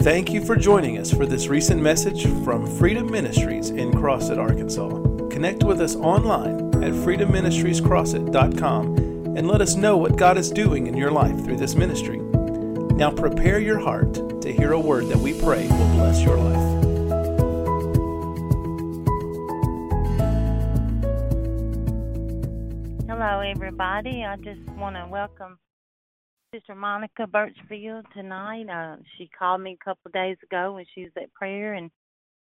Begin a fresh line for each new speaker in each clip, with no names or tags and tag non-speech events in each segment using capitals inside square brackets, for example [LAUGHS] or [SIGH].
Thank you for joining us for this recent message from Freedom Ministries in Crossett, Arkansas. Connect with us online at freedomministriescrossett.com and let us know what God is doing in your life through this ministry. Now prepare your heart to hear a word that we pray will bless your life.
Hello, everybody. I just want to welcome Sister Monica Birchfield tonight. Uh, she called me a couple days ago when she was at prayer and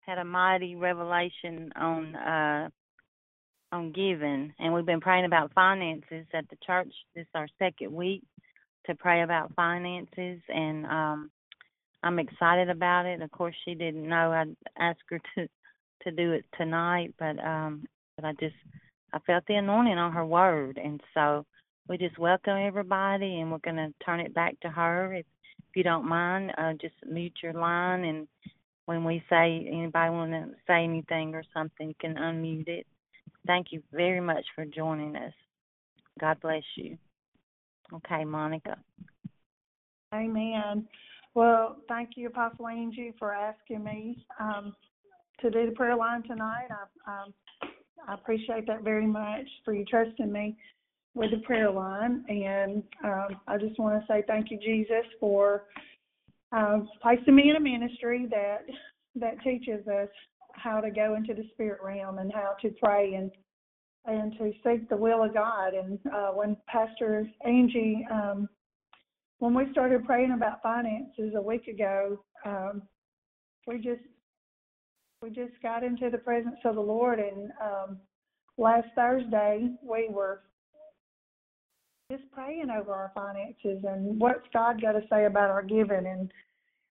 had a mighty revelation on uh, on giving, and we've been praying about finances at the church. This is our second week to pray about finances, and um, I'm excited about it. Of course, she didn't know I'd ask her [LAUGHS] to to do it tonight, but um, but I just I felt the anointing on her word, and so we just welcome everybody, and we're going to turn it back to her. If, if you don't mind, uh, just mute your line, and when we say anybody want to say anything or something, you can unmute it. Thank you very much for joining us. God bless you. Okay, Monica.
Amen. Well, thank you, Apostle Angie, for asking me um, to do the prayer line tonight. I, um, I appreciate that very much for you trusting me with the prayer line. And um, I just want to say thank you, Jesus, for uh, placing me in a ministry that that teaches us how to go into the spirit realm and how to pray and and to seek the will of God. And uh, when Pastor Angie, um, when we started praying about finances a week ago, um, we just we just got into the presence of the Lord. And um, last Thursday we were just praying over our finances and what's God got to say about our giving. And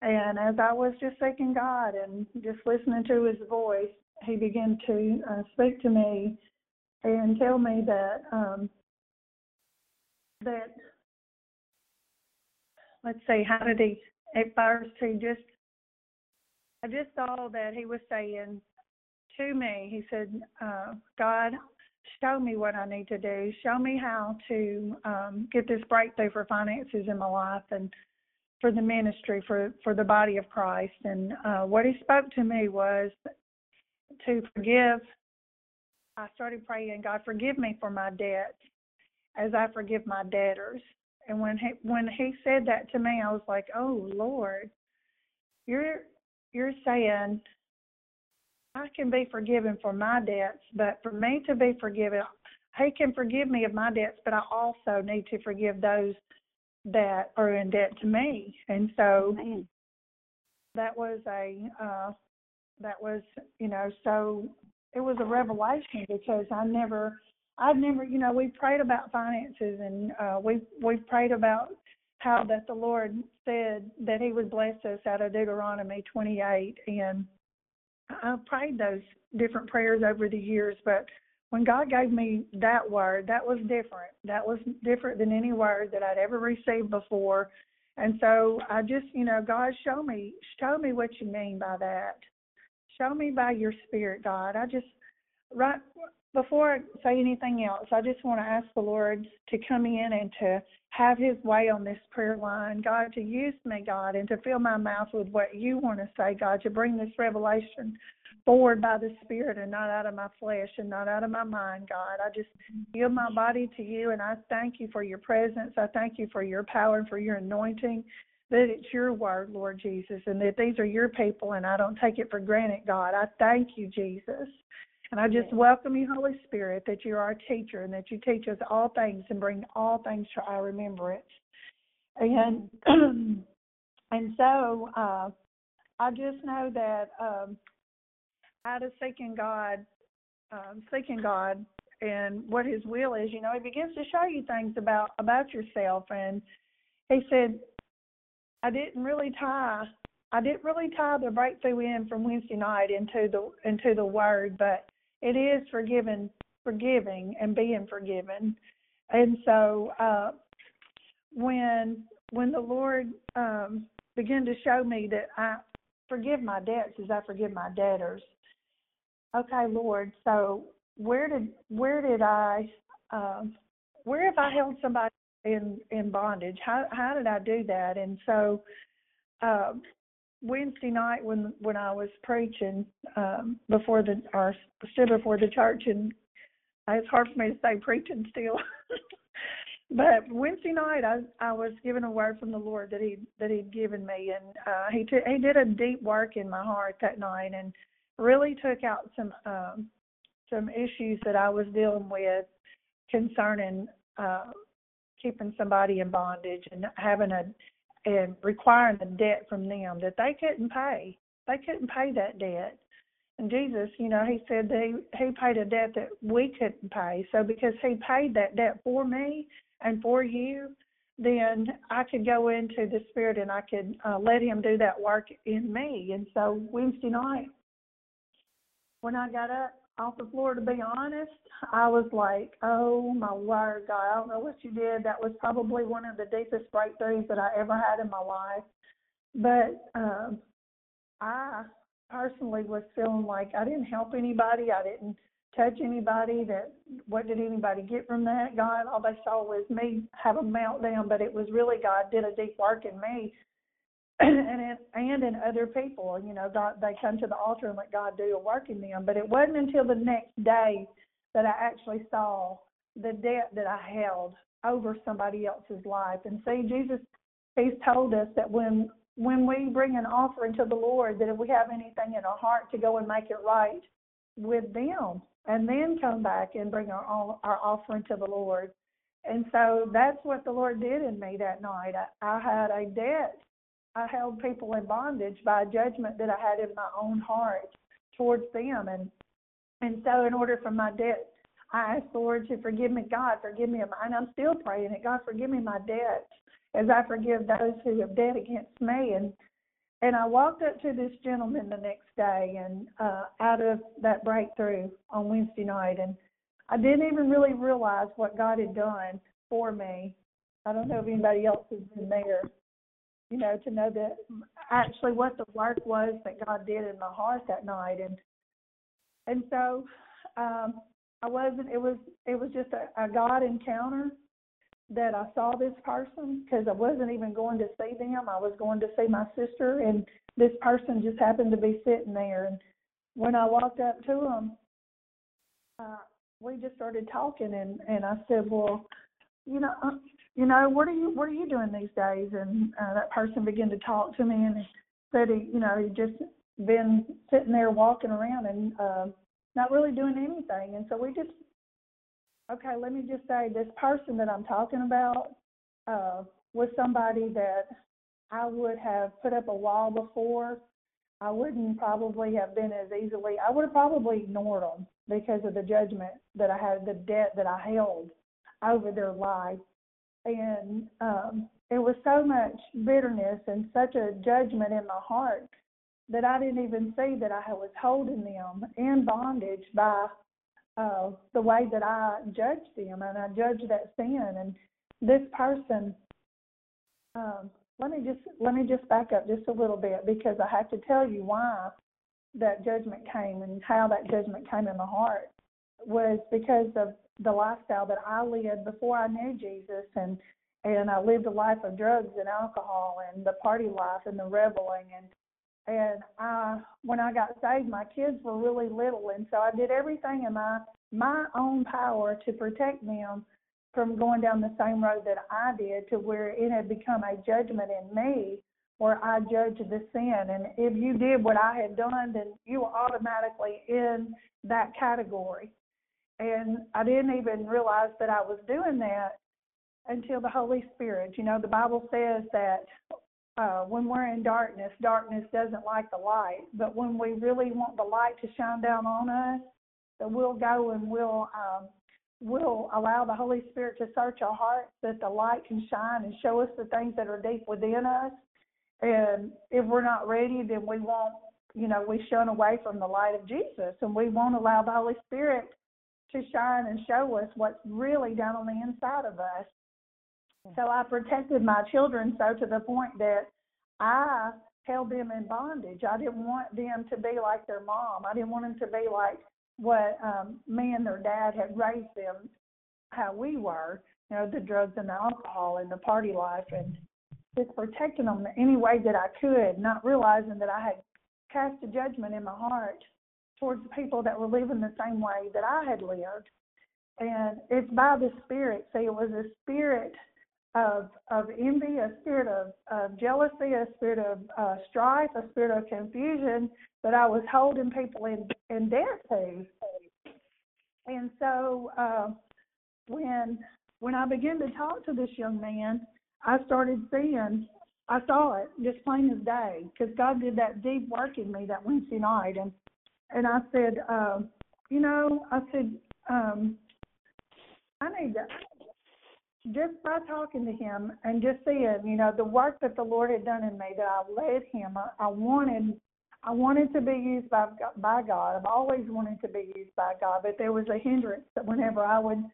and as I was just seeking God and just listening to His voice, He began to uh, speak to me and tell me that um, that let's see, how did He at first He just I just saw that He was saying to me, He said, uh, God, show me what I need to do. Show me how to um, get this breakthrough for finances in my life and for the ministry for for the body of Christ. And uh, what he spoke to me was to forgive. I started praying, God, forgive me for my debts, as I forgive my debtors. And when he when he said that to me, I was like, Oh Lord, you're you're saying I can be forgiven for my debts, but for me to be forgiven, He can forgive me of my debts, but I also need to forgive those that are in debt to me. And so Man. that was a uh that was, you know, so it was a revelation because I never I've never, you know, we prayed about finances and uh we we prayed about how that the Lord said that he would bless us out of Deuteronomy 28 and I've prayed those different prayers over the years, but when God gave me that word, that was different. That was different than any word that I'd ever received before. And so I just, you know, God, show me, show me what you mean by that. Show me by your spirit, God. I just, right before I say anything else, I just want to ask the Lord to come in and to have his way on this prayer line. God, to use me, God, and to fill my mouth with what you want to say, God, to bring this revelation forward by the Spirit and not out of my flesh and not out of my mind, God. I just yield my body to you and I thank you for your presence. I thank you for your power and for your anointing. That it's your word, Lord Jesus, and that these are your people, and I don't take it for granted, God. I thank you, Jesus. And I just welcome you, Holy Spirit, that you're our teacher and that you teach us all things and bring all things to our remembrance. And [CLEARS THROAT] and so uh, I just know that um, out of seeking God, um, seeking God and what His will is, you know, He begins to show you things about about yourself. And He said, I didn't really tie. I didn't really tie the breakthrough in from Wednesday night into the into the Word, but it is forgiving, forgiving, and being forgiven. And so uh, when when the Lord um, began to show me that I forgive my debts as I forgive my debtors, okay, Lord, so where did where did I um, where have I held somebody in in bondage? How how did I do that? And so um, Wednesday night when when I was preaching um, before the or stood before the church, and it's hard for me to say preaching still. [LAUGHS] but Wednesday night, I I was given a word from the Lord that he that he'd given me, and uh, he t- he did a deep work in my heart that night, and really took out some um, some issues that I was dealing with concerning uh, keeping somebody in bondage and having a and requiring a debt from them that they couldn't pay. They couldn't pay that debt. And Jesus, you know, he said that he, he paid a debt that we couldn't pay. So because he paid that debt for me and for you, then I could go into the Spirit and I could uh, let him do that work in me. And so Wednesday night, when I got up off the floor, to be honest, I was like, oh my word, God, I don't know what you did. That was probably one of the deepest breakthroughs that I ever had in my life. But um, I personally was feeling like I didn't help anybody. I didn't touch anybody. That what did anybody get from that? God, all they saw was me have a meltdown. But it was really God did a deep work in me [CLEARS THROAT] and and in other people. You know, God, they come to the altar and let God do a work in them. But it wasn't until the next day that I actually saw the debt that I held over somebody else's life. And see, Jesus, He's told us that when when we bring an offering to the Lord, that if we have anything in our heart to go and make it right with them, and then come back and bring our our offering to the Lord. And so that's what the Lord did in me that night. I, I had a debt I held people in bondage by a judgment that I had in my own heart towards them. And and so in order for my debt, I asked the Lord to forgive me. God, forgive me. And I'm still praying it. God, forgive me my debts as I forgive those who have debt against me. And and I walked up to this gentleman the next day and uh, out of that breakthrough on Wednesday night, and I didn't even really realize what God had done for me. I don't know if anybody else has been there, you know, to know that actually what the work was that God did in my heart that night, and and so um, I wasn't. It was it was just a, a God encounter that I saw this person because I wasn't even going to see them. I was going to see my sister, and this person just happened to be sitting there. And when I walked up to him, uh, we just started talking, and and I said, well, you know, uh, you know, what are you what are you doing these days? And uh, that person began to talk to me and said he, you know, he just been sitting there walking around and uh, not really doing anything. And so we just, okay, let me just say, this person that I'm talking about uh, was somebody that I would have put up a wall before. I wouldn't probably have been as easily. I would have probably ignored them because of the judgment that I had, the debt that I held over their life and um, it was so much bitterness and such a judgment in my heart that I didn't even see that I was holding them in bondage by uh, the way that I judged them, and I judged that sin. And this person, um, let me just let me just back up just a little bit because I have to tell you why that judgment came and how that judgment came in my heart was because of the lifestyle that I lived before I knew Jesus and and I lived a life of drugs and alcohol and the party life and the reveling. And and I when I got saved my kids were really little. And so I did everything in my my own power to protect them from going down the same road that I did to where it had become a judgment in me where I judged the sin. And if you did what I had done then you were automatically in that category and I didn't even realize that I was doing that until the Holy Spirit. You know, the Bible says that uh, when we're in darkness, darkness doesn't like the light. But when we really want the light to shine down on us, that we'll go and we'll um, we'll allow the Holy Spirit to search our hearts, that the light can shine and show us the things that are deep within us. And if we're not ready, then we won't, you know, we shun away from the light of Jesus, and we won't allow the Holy Spirit to shine and show us what's really down on the inside of us. So I protected my children so to the point that I held them in bondage. I didn't want them to be like their mom. I didn't want them to be like what um, me and their dad had raised them, how we were. You know, the drugs and the alcohol and the party life and just protecting them any way that I could, not realizing that I had cast a judgment in my heart towards the people that were living the same way that I had lived. And it's by the Spirit. See, it was a spirit of of envy, a spirit of, of jealousy, a spirit of uh, strife, a spirit of confusion that I was holding people in in debt to. And so uh, when when I began to talk to this young man, I started seeing, I saw it just plain as day, because God did that deep work in me that Wednesday night, and and I said, uh, you know, I said, um, I need to just by talking to him and just seeing, you know, the work that the Lord had done in me, that I led him, I, I wanted, I wanted to be used by by God. I've always wanted to be used by God, but there was a hindrance that whenever I would,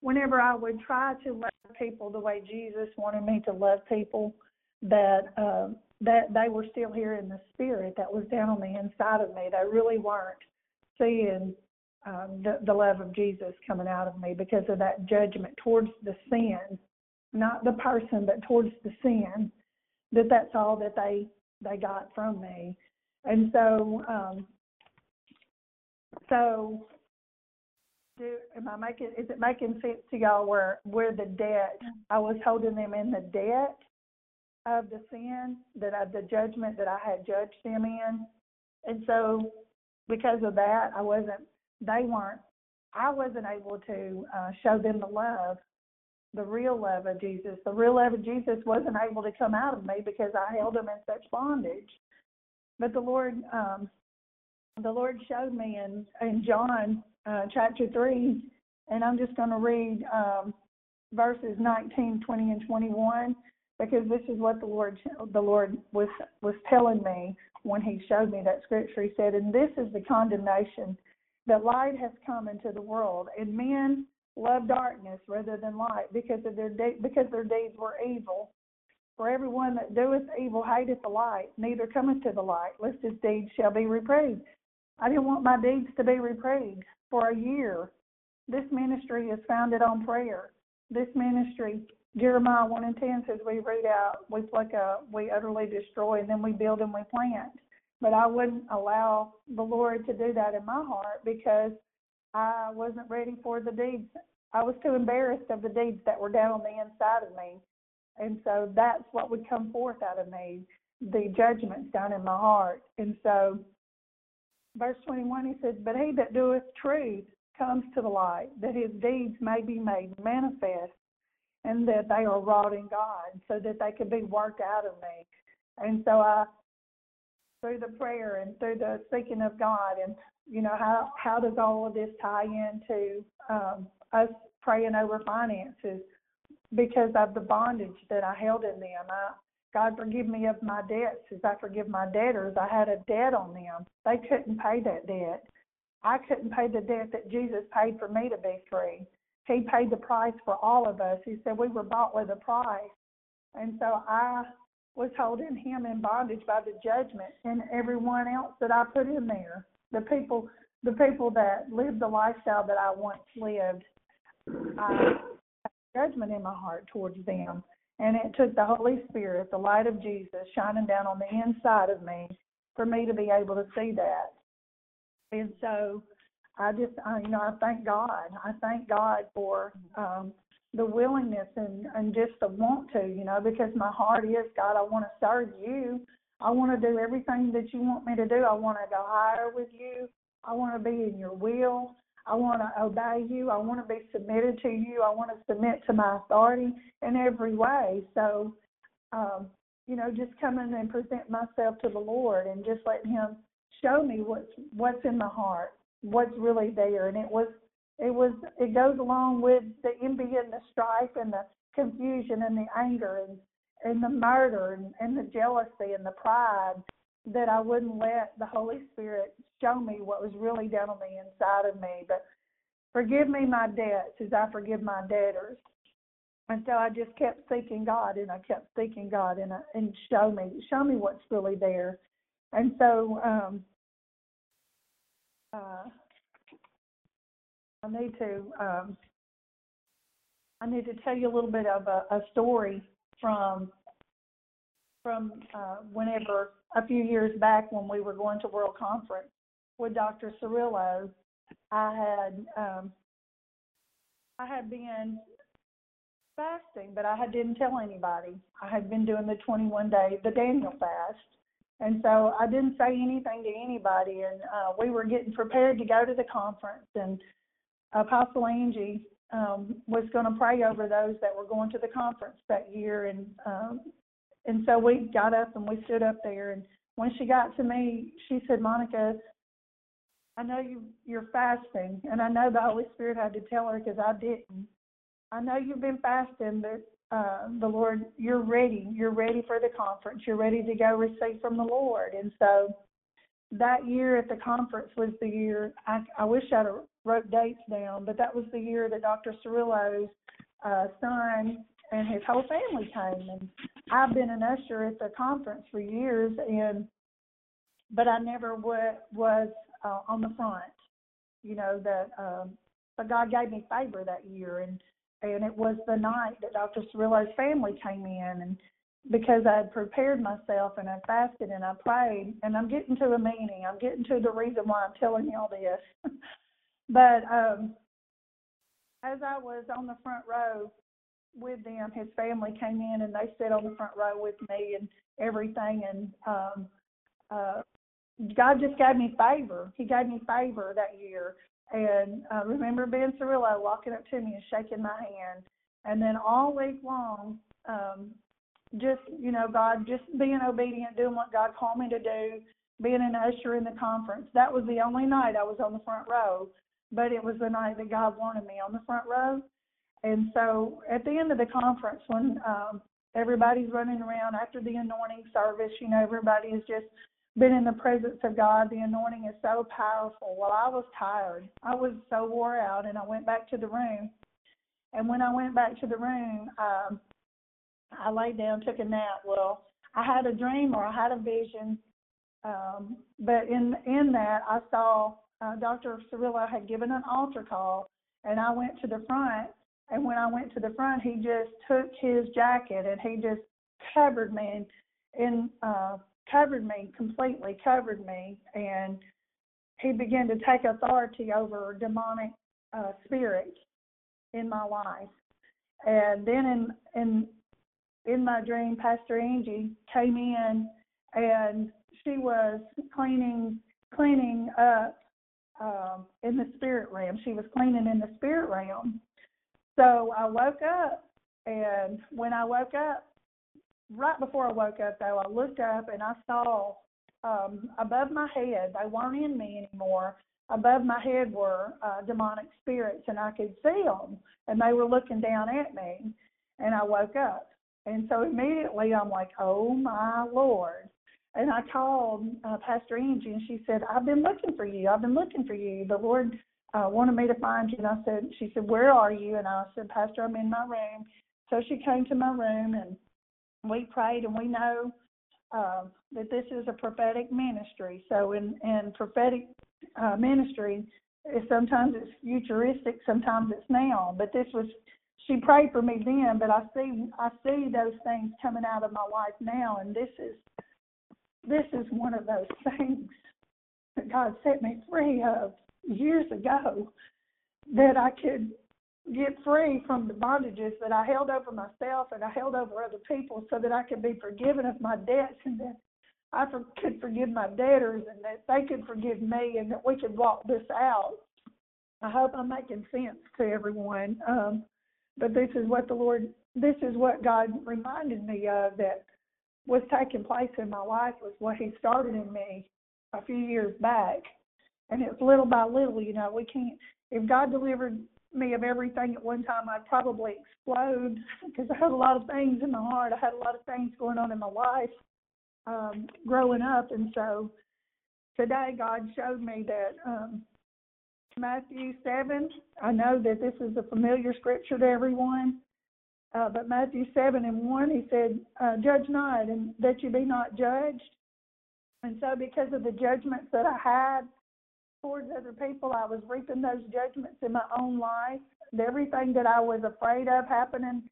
whenever I would try to love people the way Jesus wanted me to love people, that uh, that they were still here in the spirit that was down on the inside of me. They really weren't seeing um, the, the love of Jesus coming out of me because of that judgment towards the sin, not the person, but towards the sin. That that's all that they they got from me, and so um, so do am I making is it making sense to y'all where where the debt I was holding them in the debt of the sin that I, the judgment that I had judged them in, and so because of that I wasn't they weren't I wasn't able to uh, show them the love, the real love of Jesus. The real love of Jesus wasn't able to come out of me because I held them in such bondage. But the Lord, um, the Lord showed me in in John uh, chapter three, and I'm just going to read um, verses 19, 20, and 21 because this is what the Lord the Lord was was telling me when He showed me that scripture. He said, "And this is the condemnation." that light has come into the world, and men love darkness rather than light because of their de- because their deeds were evil. For everyone that doeth evil hateth the light, neither cometh to the light, lest his deeds shall be reproved. I didn't want my deeds to be reproved for a year. This ministry is founded on prayer. This ministry, Jeremiah 1 and 10 says, we root out, we pluck up, we utterly destroy, and then we build and we plant. But I wouldn't allow the Lord to do that in my heart because I wasn't ready for the deeds. I was too embarrassed of the deeds that were down on the inside of me. And so that's what would come forth out of me, the judgments down in my heart. And so, verse 21, he says, But he that doeth truth comes to the light, that his deeds may be made manifest, and that they are wrought in God, so that they can be worked out of me. And so I through the prayer and through the seeking of God and you know how how does all of this tie into um, us praying over finances because of the bondage that I held in them. I, God forgive me of my debts as I forgive my debtors. I had a debt on them. They couldn't pay that debt. I couldn't pay the debt that Jesus paid for me to be free. He paid the price for all of us. He said we were bought with a price. And so I was holding him in bondage by the judgment and everyone else that I put in there. The people the people that lived the lifestyle that I once lived, I had judgment in my heart towards them. And it took the Holy Spirit, the light of Jesus, shining down on the inside of me for me to be able to see that. And so I just, I, you know, I thank God. I thank God for um, the willingness and and just the want to, you know, because my heart is God. I want to serve you. I want to do everything that you want me to do. I want to go higher with you. I want to be in your will. I want to obey you. I want to be submitted to you. I want to submit to my authority in every way. So, um, you know, just coming and present myself to the Lord and just letting Him show me what's what's in my heart, what's really there. And it was it was it goes along with the envy and the strife and the confusion and the anger and and the murder and, and the jealousy and the pride that I wouldn't let the Holy Spirit show me what was really down on the inside of me. But forgive me my debts as I forgive my debtors. And so I just kept seeking God and I kept seeking God and uh, and show me show me what's really there. And so um uh I need to um, I need to tell you a little bit of a, a story from from uh, whenever a few years back when we were going to World Conference with Dr. Cerullo. I had um, I had been fasting, but I had, didn't tell anybody. I had been doing the 21 day, the Daniel fast, and so I didn't say anything to anybody. And uh, we were getting prepared to go to the conference, and Apostle Angie um, was going to pray over those that were going to the conference that year, and um, and so we got up and we stood up there. And when she got to me, she said, "Monica, I know you you're fasting, and I know the Holy Spirit had to tell her because I didn't. I know you've been fasting, but uh, the Lord, you're ready. You're ready for the conference. You're ready to go receive from the Lord. And so that year at the conference was the year. I, I wish I'd wrote dates down, but that was the year that Dr. Cerullo's uh, son and his whole family came. And I've been an usher at the conference for years, and but I never w- was uh, on the front. You know that, um, but God gave me favor that year, and and it was the night that Dr. Cerullo's family came in, and because I had prepared myself and I fasted and I prayed, and I'm getting to the meaning. I'm getting to the reason why I'm telling you all this. [LAUGHS] but um, as I was on the front row with them, his family came in and they sat on the front row with me and everything, and um, uh, God just gave me favor. He gave me favor that year. And I remember Ben Cerullo walking up to me and shaking my hand. And then all week long, um, just, you know, God, just being obedient, doing what God called me to do, being an usher in the conference. That was the only night I was on the front row, but it was the night that God wanted me on the front row. And so at the end of the conference, when um, everybody's running around after the anointing service, you know, everybody is just been in the presence of God. The anointing is so powerful. Well, I was tired. I was so wore out, and I went back to the room. And when I went back to the room, um, I laid down, took a nap. Well, I had a dream or I had a vision, um, but in in that I saw uh, Dr. Cerullo had given an altar call, and I went to the front. And when I went to the front, he just took his jacket and he just covered me in, in uh, covered me completely, covered me, and he began to take authority over demonic uh, spirits in my life. And then in in in my dream, Pastor Angie came in, and she was cleaning cleaning up um, in the spirit realm. She was cleaning in the spirit realm. So I woke up, and when I woke up, right before I woke up, though, I looked up and I saw um, above my head, they weren't in me anymore. Above my head were uh, demonic spirits, and I could see them, and they were looking down at me. And I woke up, and so immediately I'm like, "Oh my Lord!" And I called uh, Pastor Angie, and she said, "I've been looking for you. I've been looking for you. The Lord uh, wanted me to find you." And I said, "She said, where are you?" And I said, "Pastor, I'm in my room." So she came to my room and we prayed and we know uh, that this is a prophetic ministry. So in in prophetic uh, ministry, sometimes it's futuristic, sometimes it's now. But this was she prayed for me then, but I see I see those things coming out of my life now, and this is this is one of those [LAUGHS] things that God set me free of years ago that I could get free from the bondages that I held over myself and I held over other people so that I could be forgiven of my debts and that I for, could forgive my debtors and that they could forgive me and that we could walk this out. I hope I'm making sense to everyone. Um, but this is what the Lord, this is what God reminded me of that was taking place in my life was what He started in me a few years back. And it's little by little, you know, we can't, if God delivered me of everything at one time, I'd probably explode because I had a lot of things in my heart. I had a lot of things going on in my life um, growing up, and so today God showed me that um, Matthew seven. I know that this is a familiar scripture to everyone, uh, but Matthew seven and one, he said, uh, "Judge not, and that you be not judged." And so, because of the judgments that I had towards other people. I was reaping those judgments in my own life. And Everything that I was afraid of happening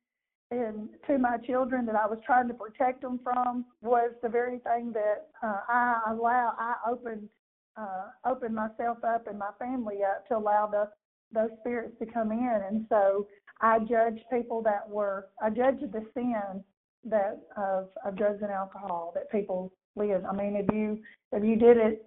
and to my children that I was trying to protect them from was the very thing that uh, I allow I opened uh, opened myself up and my family up to allow the those spirits to come in, and so I judged people that were I judged the sin that of of drugs and alcohol that people live. I mean, if you if you did it,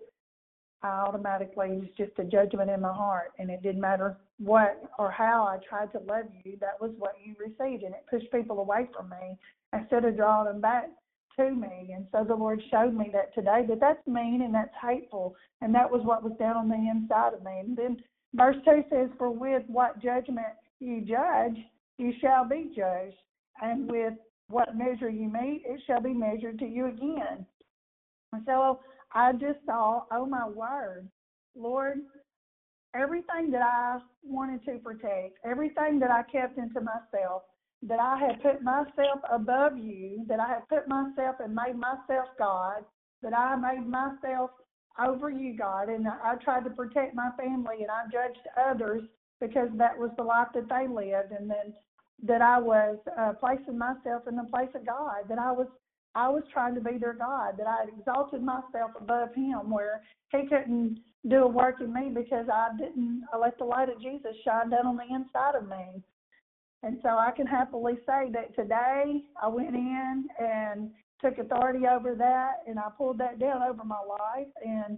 I automatically it was just a judgment in my heart, and it didn't matter what or how I tried to love you. That was what you received, and it pushed people away from me instead of drawing them back to me. And so the Lord showed me that today that that's mean and that's hateful, and that was what was down on the inside of me. And then verse two says, "For with what judgment you judge, you shall be judged, and with what measure you meet, it shall be measured to you again." So I just saw, oh my word, Lord, everything that I wanted to protect, everything that I kept into myself, that I had put myself above you, that I had put myself and made myself God, that I made myself over you, God, and I tried to protect my family and I judged others because that was the life that they lived, and then that I was uh, placing myself in the place of God, that I was I was trying to be their God, that I had exalted myself above Him, where He couldn't do a work in me because I didn't I let the light of Jesus shine down on the inside of me. And so I can happily say that today I went in and took authority over that and I pulled that down over my life and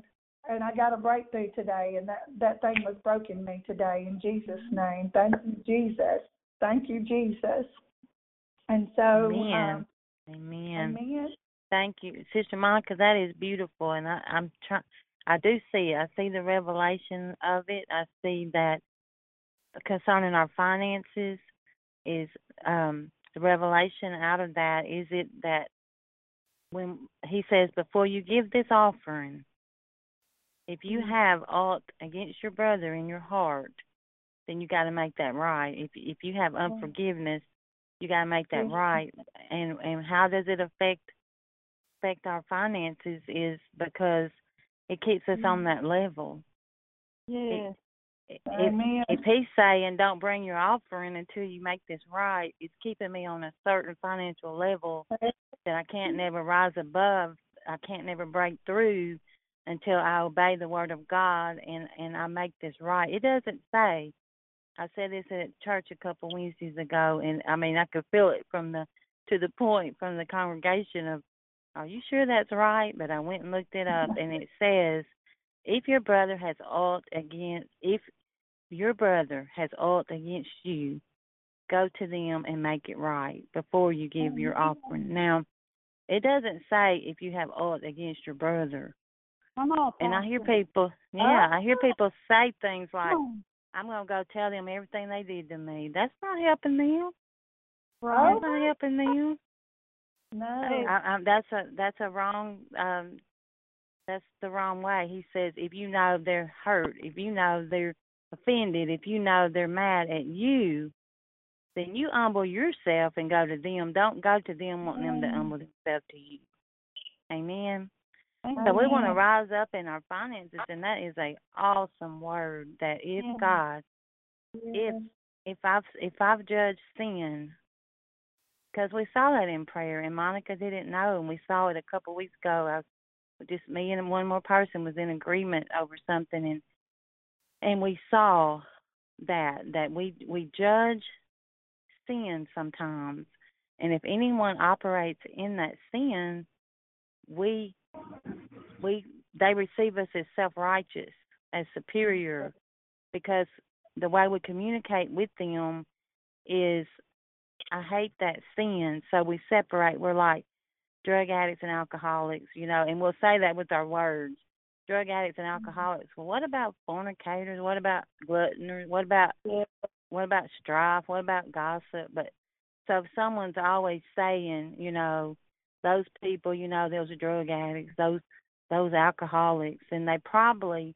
and I got a breakthrough today and that that thing was broken me today in Jesus name. Thank you Jesus. Thank you Jesus. And so
Amen.
Um,
Amen.
Amen.
Thank you, Sister Monica. That is beautiful, and I, I'm trying. I do see. I see the revelation of it. I see that concerning our finances is um the revelation out of that is it that when he says before you give this offering if you
Mm-hmm.
have aught against your brother in your heart then you got to make that right if if you have unforgiveness you got to make that
Yes.
right and and how does it affect affect our finances is because it keeps us on mm-hmm. that level
Yes.
if
Amen.
if he's saying don't bring your offering until you make this right, it's keeping me on a certain financial level that I can't never rise above. I can't never break through until I obey the word of God and and I make this right. It doesn't say. I said this at church a couple Wednesdays ago, and I mean I could feel it from the to the point from the congregation of, "Are you sure that's right?" But I went and looked it up, [LAUGHS] and it says, "If your brother has aught against if your brother has aught against you, go to them and make it right before you give your mm-hmm. offering. Now, it doesn't say if you have aught against your brother.
Come on.
And I hear people, yeah, I hear
Oh.
people say things like. I'm going to go tell them everything they did to me. That's not helping them.
Right.
That's not helping them. [LAUGHS]
No.
I, I, that's a that's a wrong um that's the wrong way. He says if you know they're hurt, if you know they're offended, if you know they're mad at you, then you humble yourself and go to them. Don't go to them wanting them to humble themselves to you. Amen. So oh, we want to rise up in our finances, and that is a awesome word. That if
Yeah.
God,
Yes.
if I've if I've judged sin, because we saw that in prayer, and Monica didn't know, and we saw it a couple weeks ago. I was just me and one more person was in agreement over something, and and we saw that that we we judge sin sometimes, and if anyone operates in that sin, we we they receive us as self righteous, as superior, because the way we communicate with them is I hate that sin, so we separate. We're like drug addicts and alcoholics, you know, and we'll say that with our words. Drug addicts and mm-hmm. alcoholics. Well, what about fornicators? What about gluttoners? What about
Yeah.
what about strife? What about gossip? But so if someone's always saying, you know, those people, you know, those are drug addicts, those those alcoholics, and they probably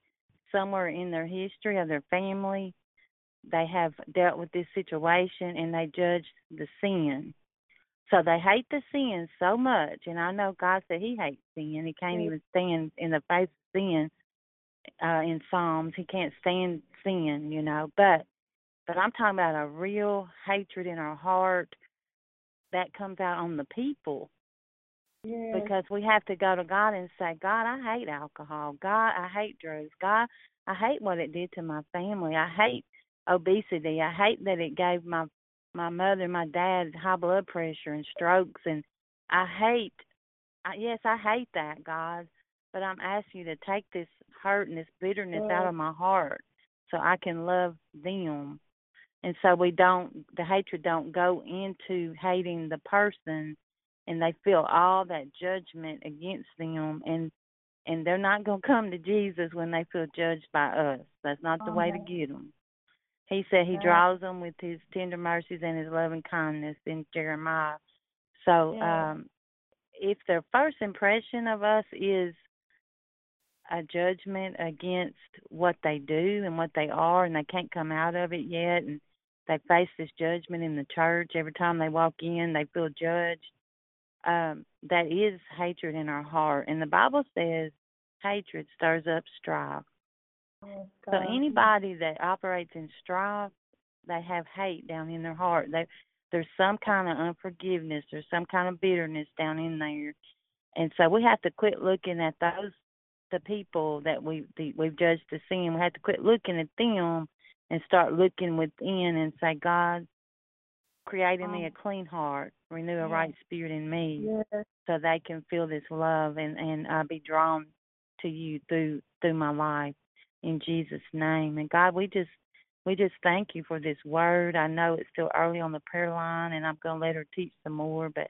somewhere in their history of their family, they have dealt with this situation and they judge the sin. So they hate the sin so much, and I know God said He hates sin. He can't even stand in the face of sin. Uh, in Psalms, He can't stand sin, you know. But but I'm talking about a real hatred in our heart that comes out on the people.
Yes.
Because we have to go to God and say, God, I hate alcohol. God, I hate drugs. God, I hate what it did to my family. I hate obesity. I hate that it gave my my mother and my dad high blood pressure and strokes and I hate I, yes, I hate that, God, but I'm asking you to take this hurt and this bitterness
Yes.
out of my heart so I can love them. And so we don't the hatred don't go into hating the person and they feel all that judgment against them and and they're not going to come to Jesus when they feel judged by us. That's not the way to get them. He said he draws them with his tender mercies and his loving kindness in Jeremiah. So, um if their first impression of us is a judgment against what they do and what they are and they can't come out of it yet and they face this judgment in the church every time they walk in they feel judged um that is hatred in our heart. And the bible says hatred stirs up strife.
Yes,
so anybody that operates in strife they have hate down in their heart. They there's some kind of unforgiveness. There's some kind of bitterness down in there. And so we have to quit looking at those the people that we the, we've judged to sin. We have to quit looking at them and start looking within and say god create in me a
Um,
clean heart renew a right spirit in me
Yes.
so they can feel this love and and uh, be drawn to you through through my life in Jesus name. And God we just we just thank you for this word. I know it's still early on the prayer line and I'm going to let her teach some more but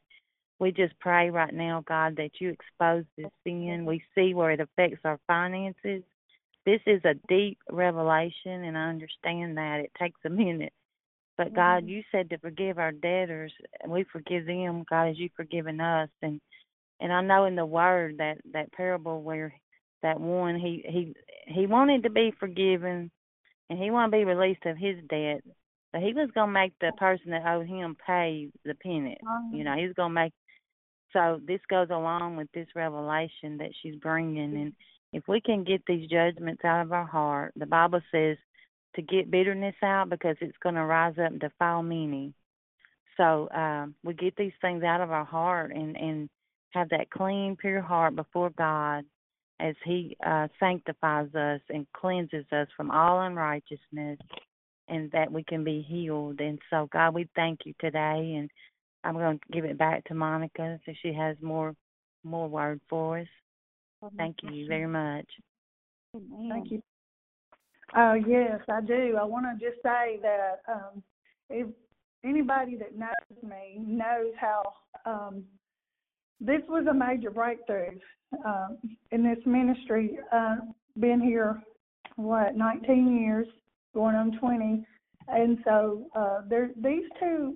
we just pray right now God that you expose this sin. We see where it affects our finances. This is a deep revelation and I understand that. It takes a minute but God,
Mhm.
you said to forgive our debtors, and we forgive them, God, as you've forgiven us. And and I know in the Word that that parable where that one he he he wanted to be forgiven, and he wanted to be released of his debt, but he was gonna make the person that owed him pay the penance. You know, he was gonna make. So this goes along with this revelation that she's bringing, and if we can get these judgments out of our heart, the Bible says to get bitterness out because it's going to rise up and defile many. So um, we get these things out of our heart and and have that clean, pure heart before God as He uh, sanctifies us and cleanses us from all unrighteousness, and that we can be healed. And so, God, we thank you today, and I'm going to give it back to Monica so she has more more word for us. Thank you very much.
Thank you. Oh yes, I do. I want to just say that um, if anybody that knows me knows how um, this was a major breakthrough um, in this ministry. Uh, been here what 19 years, going on 20, and so uh, there these two,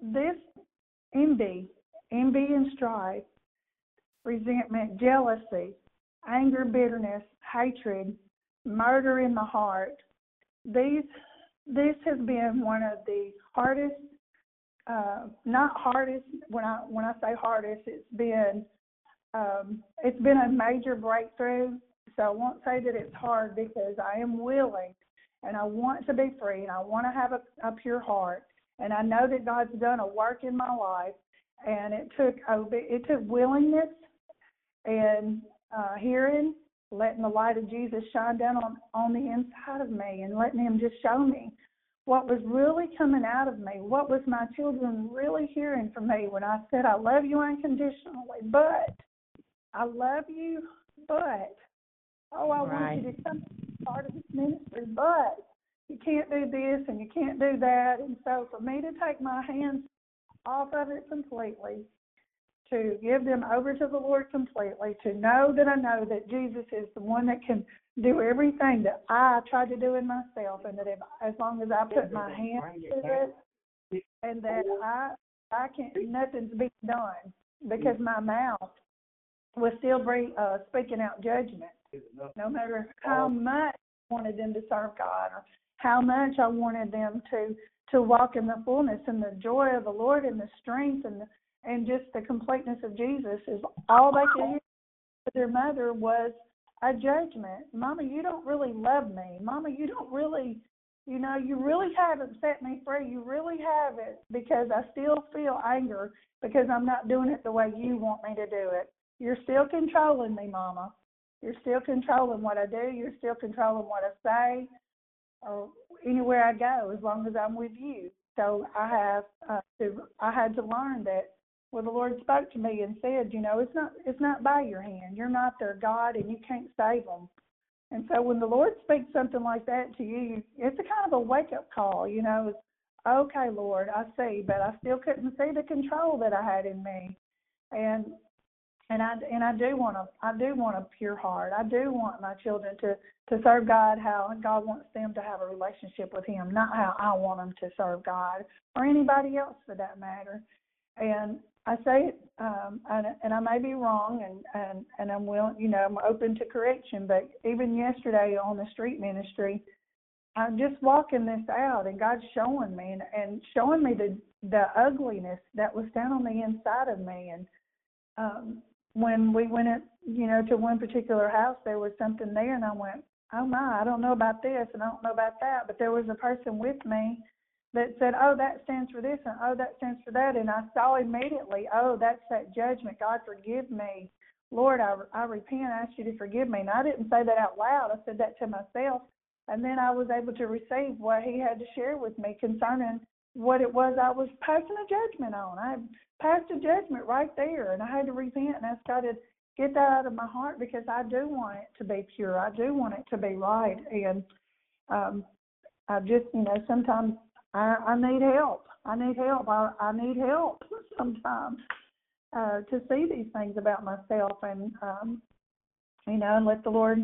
this envy, envy and strife, resentment, jealousy, anger, bitterness, hatred, murder in the heart. These this has been one of the hardest uh not hardest when I when I say hardest it's been um it's been a major breakthrough. So I won't say that it's hard because I am willing and I want to be free and I want to have a, a pure heart and I know that God's done a work in my life and it took it took willingness and uh hearing letting the light of Jesus shine down on, on the inside of me and letting him just show me what was really coming out of me, what was my children really hearing from me when I said, I love you unconditionally, but I love you, but oh, I
Right.
want you to come part of this ministry, but you can't do this and you can't do that. And so for me to take my hands off of it completely, to give them over to the Lord completely, to know that I know that Jesus is the one that can do everything that I tried to do in myself, and that if, as long as I put my hand to it, and that I I can't nothing's being done because my mouth was still bring, uh, speaking out judgment, no matter how much I wanted them to serve God or how much I wanted them to to walk in the fullness and the joy of the Lord and the strength and the, and just the completeness of Jesus is all they could hear with their mother was a judgment. Mama, you don't really love me. Mama, you don't really you know, you really haven't set me free. You really haven't because I still feel anger because I'm not doing it the way you want me to do it. You're still controlling me, Mama. You're still controlling what I do. You're still controlling what I say or anywhere I go as long as I'm with you. So I have uh, to, I had to learn that well the Lord spoke to me and said, you know, it's not it's not by your hand. You're not their God and you can't save them. And so when the Lord speaks something like that to you, it's a kind of a wake up call, you know, it's okay, Lord, I see, but I still couldn't see the control that I had in me. And and I and I do want a I do want a pure heart. I do want my children to to serve God how God wants them to have a relationship with Him, not how I want them to serve God or anybody else for that matter. And I say it, um, and, and I may be wrong, and and and I'm willing, you know, I'm open to correction. But even yesterday on the street ministry, I'm just walking this out, and God's showing me and, and showing me the the ugliness that was down on the inside of me, and um, when we went in, you know, to one particular house, there was something there, and I went, oh my, I don't know about this, and I don't know about that, but there was a person with me that said, oh, that stands for this, and oh, that stands for that, and I saw immediately, oh, that's that judgment. God, forgive me. Lord, I, I repent. I ask you to forgive me. And I didn't say that out loud. I said that to myself. And then I was able to receive what he had to share with me concerning what it was I was passing a judgment on. I passed a judgment right there, and I had to repent and ask God to get that out of my heart because I do want it to be pure. I do want it to be right, and um, I just, you know, sometimes I, I need help. I need help. I, I need help [LAUGHS] sometimes uh, to see these things about myself, and um, you know, and let the Lord.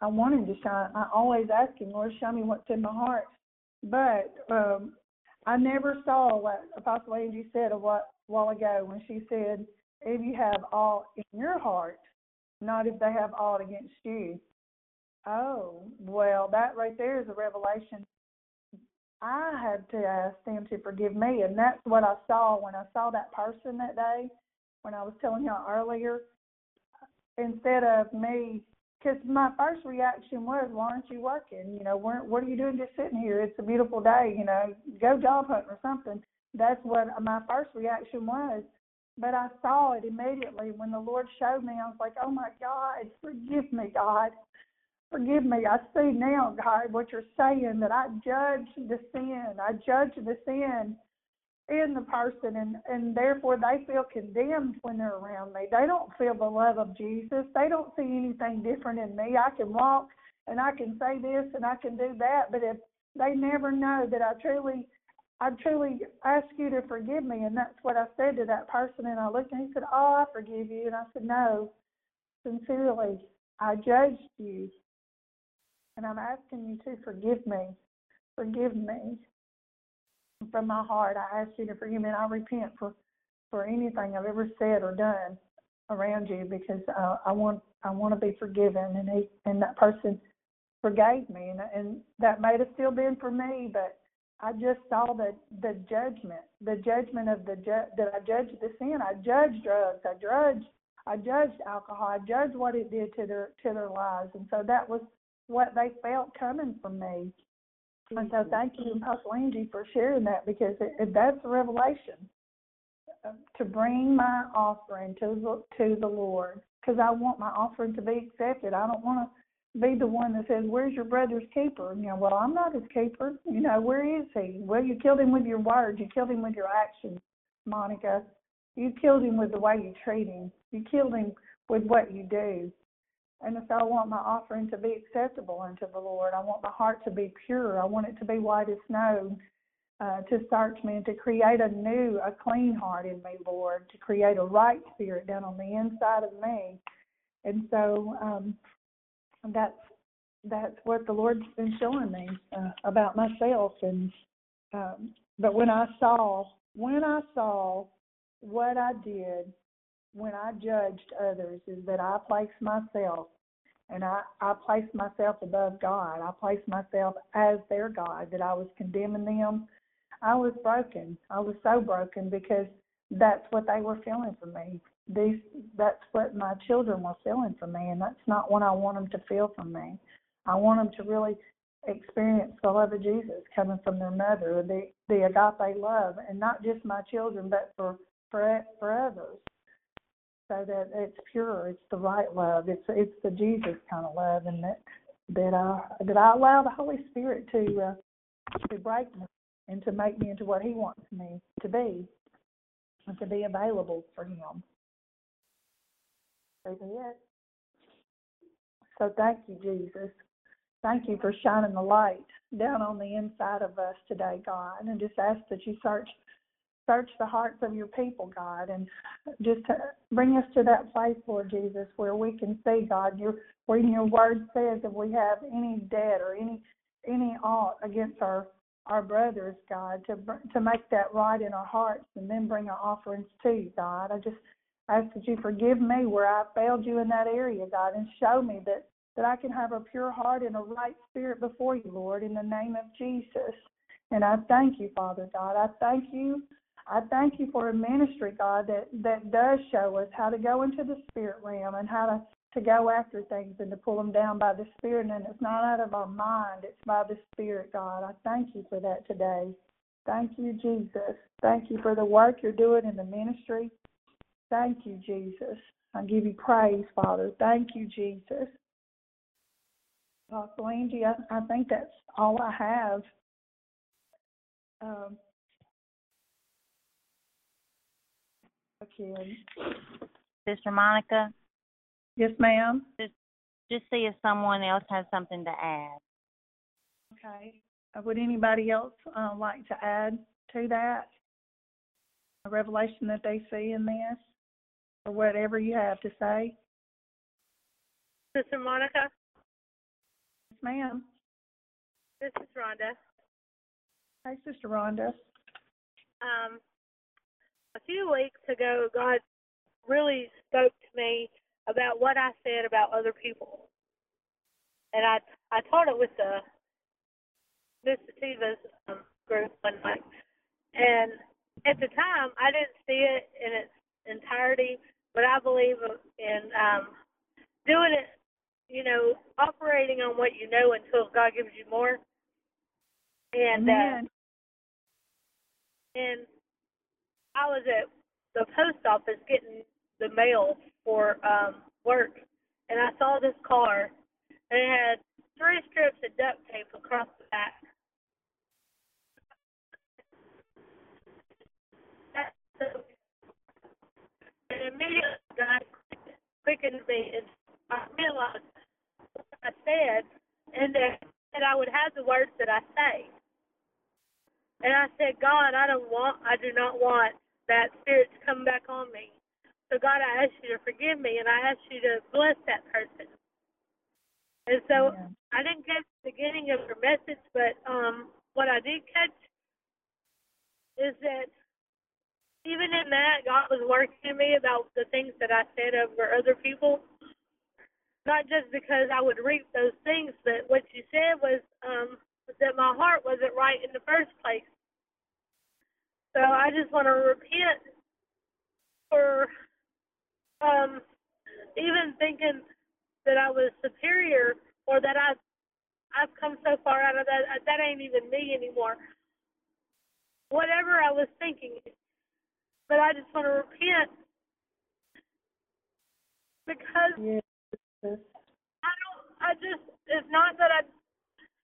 I want Him to shine. I always ask Him, Lord, show me what's in my heart. But um, I never saw what Apostle Angie said a while, while ago when she said, if you have all in your heart, not if they have all against you. Oh, well, that right there is a revelation. I had to ask them to forgive me, and that's what I saw when I saw that person that day, when I was telling y'all earlier. Instead of me because my first reaction was, "Why aren't you working? You know, what what are you doing just sitting here? It's a beautiful day. You know, go job hunting or something." That's what my first reaction was. But I saw it immediately when the Lord showed me. I was like, "Oh my God, forgive me, God, forgive me. I see now, God, what you're saying that I judge the sin. I judge the sin." in the person and and therefore they feel condemned when they're around me they don't feel the love of jesus they don't see anything different in me i can walk and i can say this and i can do that but if they never know that i truly i truly ask you to forgive me and that's what i said to that person and i looked and he said oh i forgive you and i said no sincerely i judged you and i'm asking you to forgive me forgive me from my heart, I ask you to forgive me, and I repent for for anything I've ever said or done around you because uh, I want I want to be forgiven, and he and that person forgave me, and and that may have still been for me, but I just saw the the judgment, the judgment of the ju- that I judged the sin. I judged drugs. I judged I judged alcohol. I judged what it did to their to their lives, and so that was what they felt coming from me. And so thank you, Apostle Angie, for sharing that because it, it, that's a revelation uh, to bring my offering to the, to the Lord because I want my offering to be accepted. I don't want to be the one that says, "Where's your brother's keeper?" You know, well, I'm not his keeper. You know, where is he? Well, you killed him with your words. You killed him with your actions, Monica. You killed him with the way you treat him. You killed him with what you do. And so I want my offering to be acceptable unto the Lord. I want my heart to be pure. I want it to be white as snow. Uh, to search me and to create a new, a clean heart in me, Lord, to create a right spirit down on the inside of me. And so um, that's that's what the Lord's been showing me uh, about myself. And um, but when I saw when I saw what I did when I judged others is that I placed myself and I, I placed myself above God. I placed myself as their God, that I was condemning them. I was broken. I was so broken because that's what they were feeling for me. These that's what my children were feeling for me and that's not what I want them to feel for me. I want them to really experience the love of Jesus coming from their mother, the the agape love, and not just my children, but for for for others, so that it's pure, it's the right love, it's it's the Jesus kind of love, and that that I that I allow the Holy Spirit to uh, to break me and to make me into what He wants me to be, and to be available for Him. Amen. So thank you, Jesus. Thank you for shining the light down on the inside of us today, God, and just ask that you search search the hearts of your people, God, and just bring us to that place, Lord Jesus, where we can see, God, your your word says if we have any debt or any any ought against our our brothers, God, to to make that right in our hearts, and then bring our offerings to you, God. I just ask that you forgive me where I failed you in that area, God, and show me that that I can have a pure heart and a right spirit before you, Lord, in the name of Jesus. And I thank you, Father God. I thank you. I thank you for a ministry, God, that, that does show us how to go into the spirit realm and how to, to go after things and to pull them down by the Spirit. And it's not out of our mind, it's by the Spirit, God. I thank you for that today. Thank you, Jesus. Thank you for the work you're doing in the ministry. Thank you, Jesus. I give you praise, Father. Thank you, Jesus. Apostle Angie, I, I think that's all I have. Um, okay.
Sister Monica?
Yes, ma'am.
Just, just see if someone else has something to add.
Okay. Uh, would anybody else uh, like to add to that? A revelation that they see in this, or whatever you have to say?
Sister Monica?
Yes, ma'am.
This is Rhonda.
Hi, Sister Rhonda.
Um, a few weeks ago, God really spoke to me about what I said about other people, and I I taught it with the Miss Sativa's um, group one night, and at the time I didn't see it in its entirety, but I believe in um, doing it you know, operating on what you know until God gives you more. And uh, and I was at the post office getting the mail for um work, and I saw this car, and it had three strips of duct tape across the back. And immediately God quickened me, and I realized what I said, and that, I would have the words that I say. And I said, God, I don't want, I do not want that spirit to come back on me. So God, I ask you to forgive me, and I ask you to bless that person. And so yeah. I didn't catch the beginning of your message, but um, what I did catch is that even in that, God was working in me about the things that I said over other people not just because I would reap those things, but what you said was um, that my heart wasn't right in the first place. So I just want to repent for um, even thinking that I was superior or that I I've come so far out of that that ain't even me anymore. Whatever I was thinking, but I just want to repent because.
Yeah
I don't. I just. It's not that I.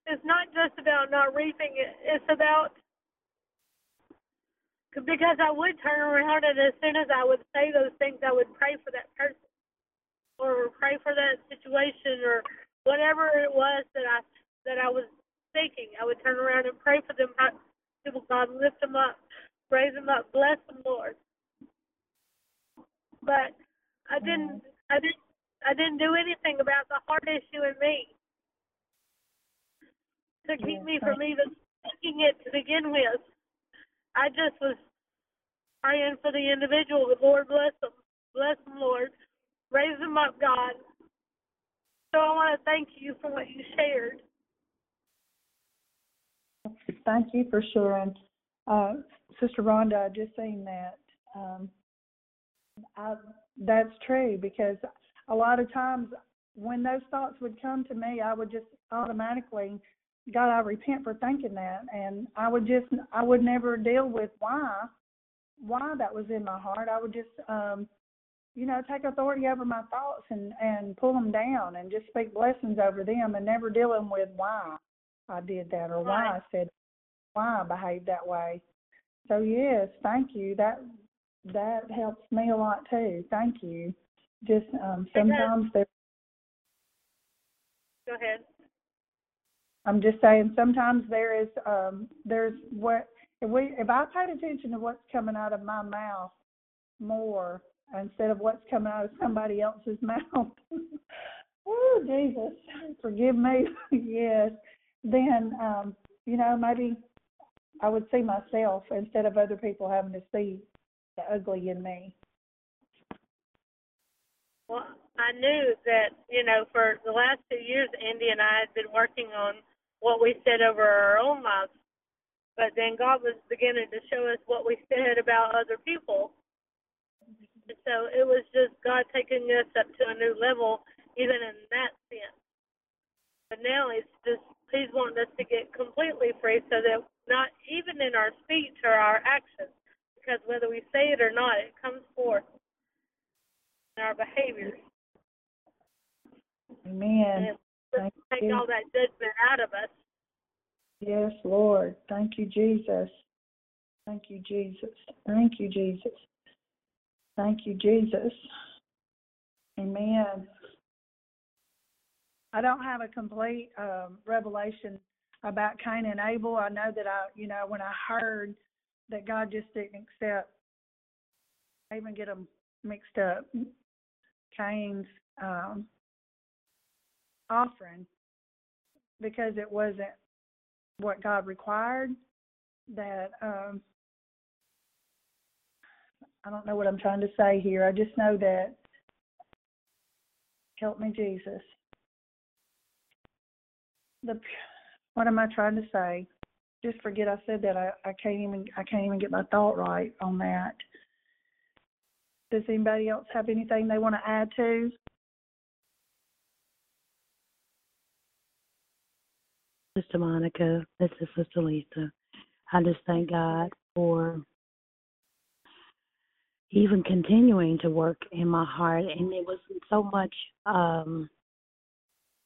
It's not just about not reaping. It, it's about because I would turn around and as soon as I would say those things, I would pray for that person or pray for that situation or whatever it was that I that I was thinking. I would turn around and pray for them. People, God, lift them up, raise them up, bless them, Lord. But I didn't. I didn't I didn't do anything about the heart issue in me to keep me from even thinking it to begin with. I just was praying for the individual. The Lord bless them. Bless them, Lord. Raise them up, God. So I want to thank you for what you shared.
Thank you for sharing. Uh, Sister Rhonda, just saying that. Um, I, that's true because a lot of times when those thoughts would come to me, I would just automatically God, I repent for thinking that, and I would just, I would never deal with why, why that was in my heart. I would just, um, you know, take authority over my thoughts and and pull them down and just speak blessings over them, and never dealing with why I did that or why
Right.
I said why I behaved that way. So yes, thank you. That that helps me a lot too. Thank you. Just um, sometimes there
Go ahead.
I'm just saying sometimes there is um there's what if we if I paid attention to what's coming out of my mouth more instead of what's coming out of somebody else's [LAUGHS] mouth. oh Jesus, forgive me. [LAUGHS] yes. Then um, you know, maybe I would see myself instead of other people having to see the ugly in me.
Well, I knew that, you know, for the last two years, Andy and I had been working on what we said over our own lives. But then God was beginning to show us what we said about other people. And so it was just God taking us up to a new level, even in that sense. But now it's just, He's wanting us to get completely free so that not even in our speech or our actions, because whether we say it or not, it comes forth in our behaviors.
Amen. Thank
take
you.
all that judgment out of us.
Yes, Lord. Thank you, Jesus. Thank you, Jesus. Thank you, Jesus. Thank you, Jesus. Amen. I don't have a complete um, revelation about Cain and Abel. I know that I, you know, when I heard that God just didn't accept, I even get them mixed up. Cain's um, offering because it wasn't what God required. That um, I don't know what I'm trying to say here. I just know that help me, Jesus. The what am I trying to say? Just forget I said that. I, I can't even I can't even get my thought right on that. Does anybody else have anything they want to add to?
Sister Monica, this is Sister Lisa. I just thank God for even continuing to work in my heart. And it wasn't so much um,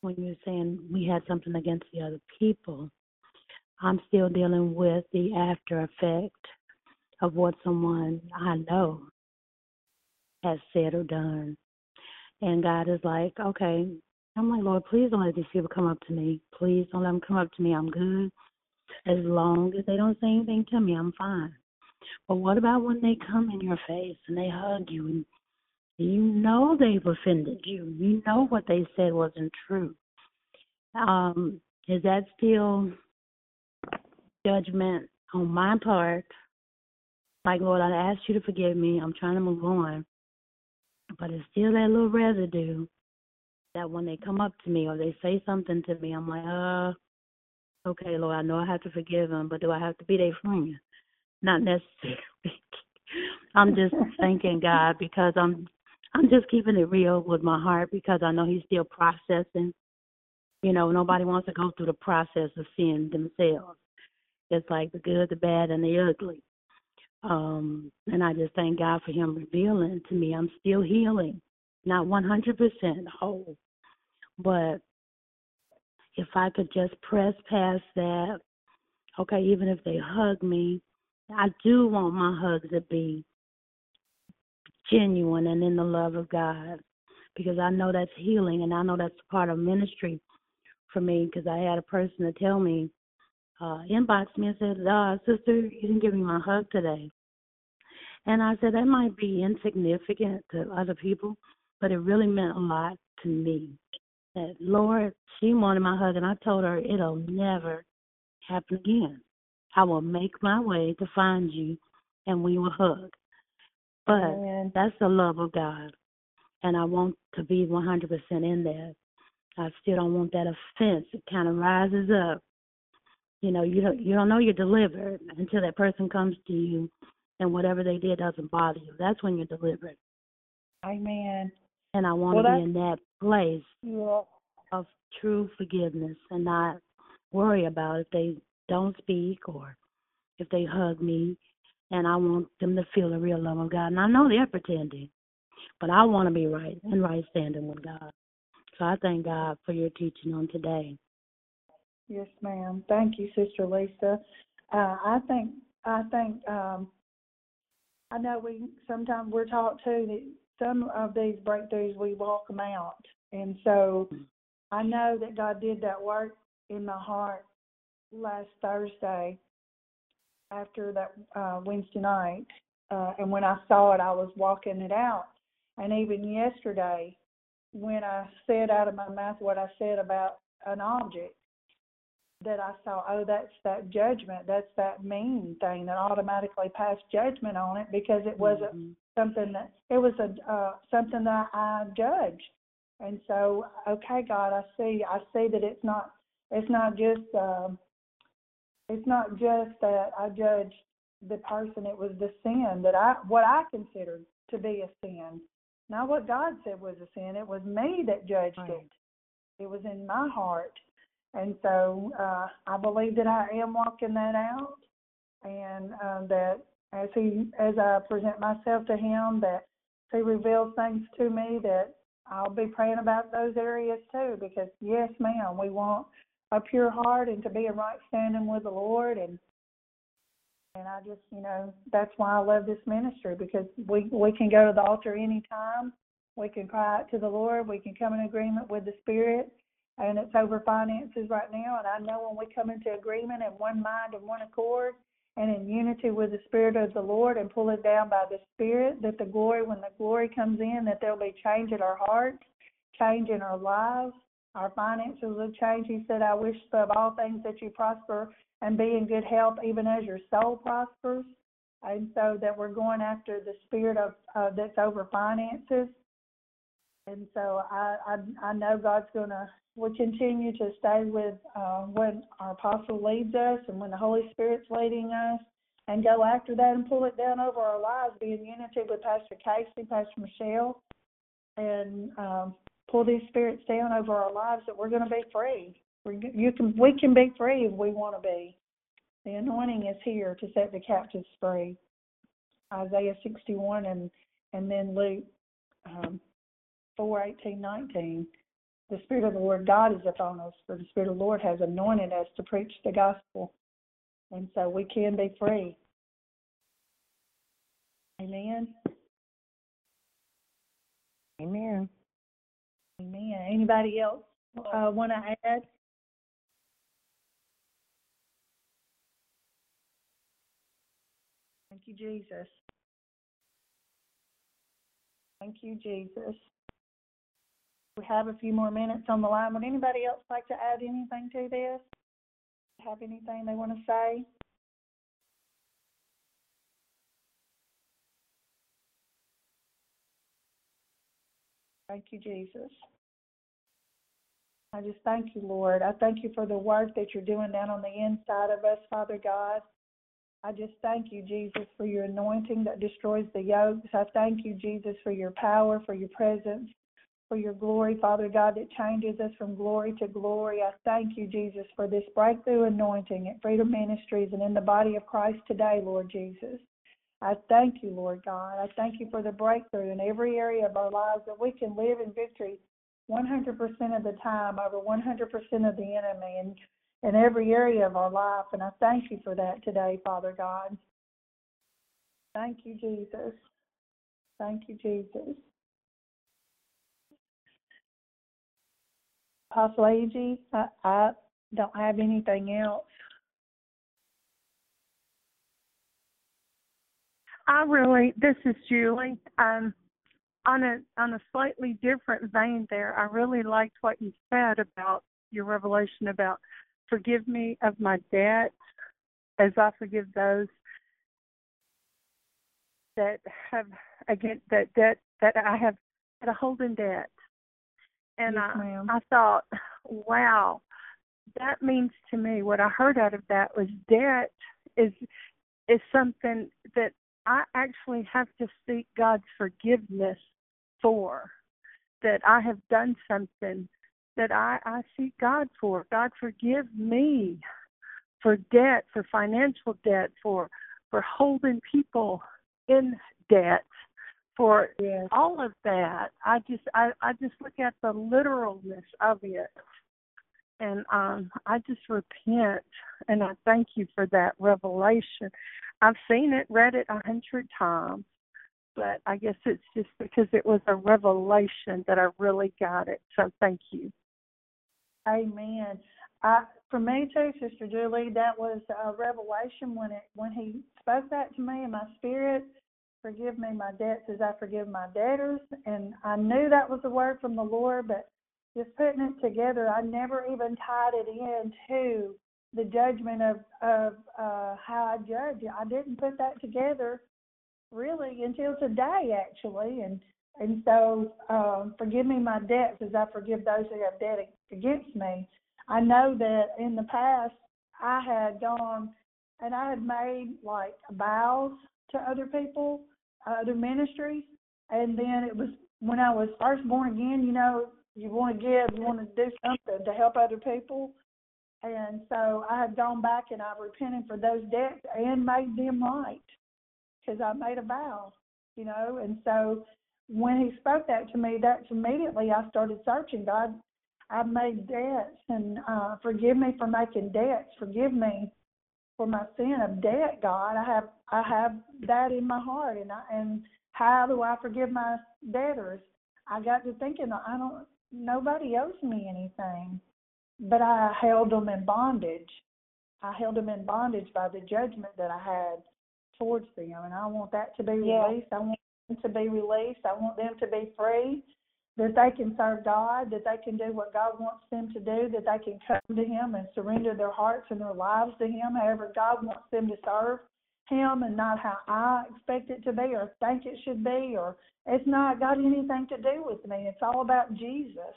when you were saying we had something against the other people. I'm still dealing with the after effect of what someone I know has said or done. And God is like, okay, I'm like, Lord, please don't let these people come up to me. Please don't let them come up to me. I'm good. As long as they don't say anything to me, I'm fine. But what about when they come in your face and they hug you and you know they've offended you? You know what they said wasn't true. Um, is that still judgment on my part? Like, Lord, I asked you to forgive me. I'm trying to move on. But it's still that little residue that when they come up to me or they say something to me, I'm like, uh, okay, Lord, I know I have to forgive them, but do I have to be their friend? Not necessarily. [LAUGHS] I'm just thanking God because I'm I'm just keeping it real with my heart because I know He's still processing. You know, nobody wants to go through the process of seeing themselves. It's like the good, the bad, and the ugly. Um, and I just thank God for Him revealing to me I'm still healing, not 100% whole, but if I could just press past that, okay, even if they hug me, I do want my hugs to be genuine and in the love of God because I know that's healing and I know that's part of ministry for me because I had a person to tell me, uh, inbox me and said, uh, sister, you didn't give me my hug today. And I said, that might be insignificant to other people, but it really meant a lot to me. That, Lord, she wanted my hug, and I told her it'll never happen again. I will make my way to find you, and we will hug. But
Amen.
that's the love of God, and I want to be 100% in that. I still don't want that offense. It kind of rises up. You know, you don't you don't know you're delivered until that person comes to you, and whatever they did doesn't bother you. That's when you're delivered.
Amen.
And I want
Well,
to be in that place
Yeah.
of true forgiveness and not worry about if they don't speak or if they hug me. And I want them to feel the real love of God. And I know they're pretending, but I want to be right and right standing with God. So I thank God for your teaching on today.
Yes, ma'am. Thank you, Sister Lisa. Uh, I think I think um, I know we sometimes we're taught too that some of these breakthroughs we walk them out, and so I know that God did that work in my heart last Thursday after that uh, Wednesday night, uh, and when I saw it, I was walking it out, and even yesterday when I said out of my mouth what I said about an object that I saw, oh, that's that judgment, that's that mean thing that automatically passed judgment on it because it wasn't mm-hmm. Something that it was a uh, something that I judged, and so okay, God, I see, I see that it's not, it's not just, um, it's not just that I judged the person; it was the sin that I, what I considered to be a sin, not what God said was a sin. It was me that judged right. it. It was in my heart. And so uh, I believe that I am walking that out, and uh, that as he, as I present myself to him, that he reveals things to me that I'll be praying about those areas too. Because yes, ma'am, we want a pure heart and to be in right standing with the Lord, and and I just, you know, that's why I love this ministry because we we can go to the altar anytime. We can cry out to the Lord. We can come in agreement with the Spirit, and it's over finances right now. And I know when we come into agreement in one mind and one accord, and in unity with the Spirit of the Lord, and pull it down by the Spirit, that the glory, when the glory comes in, that there'll be change in our hearts, change in our lives. Our finances will change. He said, I wish above all things that you prosper and be in good health even as your soul prospers. And so that we're going after the spirit of uh, that's over finances. And so I I, I know God's going to we continue to stay with uh, when our apostle leads us and when the Holy Spirit's leading us, and go after that and pull it down over our lives, be in unity with Pastor Casey, Pastor Michelle, and um, pull these spirits down over our lives that we're going to be free. You can, we can be free if we want to be. The anointing is here to set the captives free. Isaiah 61 and and then Luke um, 4, 18, 19. The Spirit of the Lord God is upon us, for the Spirit of the Lord has anointed us to preach the gospel. And so we can be free. Amen.
Amen.
Amen. Anybody else uh, want to add? Thank you, Jesus. Thank you, Jesus. We have a few more minutes on the line. Would anybody else like to add anything to this? Have anything they want to say? Thank you, Jesus. I just thank you, Lord. I thank you for the work that you're doing down on the inside of us, Father God. I just thank you, Jesus, for your anointing that destroys the yokes. I thank you, Jesus, for your power, for your presence, for your glory, Father God, that changes us from glory to glory. I thank you, Jesus, for this breakthrough anointing at Freedom Ministries and in the body of Christ today, Lord Jesus. I thank you, Lord God. I thank you for the breakthrough in every area of our lives that we can live in victory 100% of the time over 100% of the enemy. And in every area of our life. And I thank you for that today, Father God. Thank you, Jesus. Thank you, Jesus. Apostle Angie, I, I don't have anything else.
I really, this is Julie. Um, on a on a slightly different vein, there, I really liked what you said about your revelation about forgive me of my debt as I forgive those that have again that debt that I have had a holding debt. And
yes,
I
ma'am.
I thought, wow, that means to me what I heard out of that was debt is is something that I actually have to seek God's forgiveness for. That I have done something that I, I seek God for. God forgive me for debt, for financial debt, for for holding people in debt, for
yes.
all of that. I just I, I just look at the literalness of it. And um I just repent and I thank you for that revelation. I've seen it, read it a hundred times, but I guess it's just because it was a revelation that I really got it. So thank you.
Amen. I, for me too, Sister Julie, that was a revelation when it when he spoke that to me in my spirit. Forgive me my debts as I forgive my debtors, and I knew that was a word from the Lord, but just putting it together, I never even tied it into the judgment of of uh, how I judge. I didn't put that together really until today, actually, and and so um, forgive me my debts as I forgive those who have debt against me. I know that in the past I had gone and I had made like vows to other people, other ministries, and then it was when I was first born again. You know, you want to give, you want to do something to help other people, and so I have gone back and I've repented for those debts and made them right because I made a vow, you know, and so when he spoke that to me, that's immediately I started searching. God, I've made debts, and uh, forgive me for making debts. Forgive me for my sin of debt, God. I have I have that in my heart, and I, and how do I forgive my debtors? I got to thinking, I don't. Nobody owes me anything, but I held them in bondage. I held them in bondage by the judgment that I had towards them, and I want that to be released. I want them to be released. I want them to be free that they can serve God, that they can do what God wants them to do, that they can come to Him and surrender their hearts and their lives to Him, however God wants them to serve Him and not how I expect it to be or think it should be, or it's not got anything to do with me. It's all about Jesus.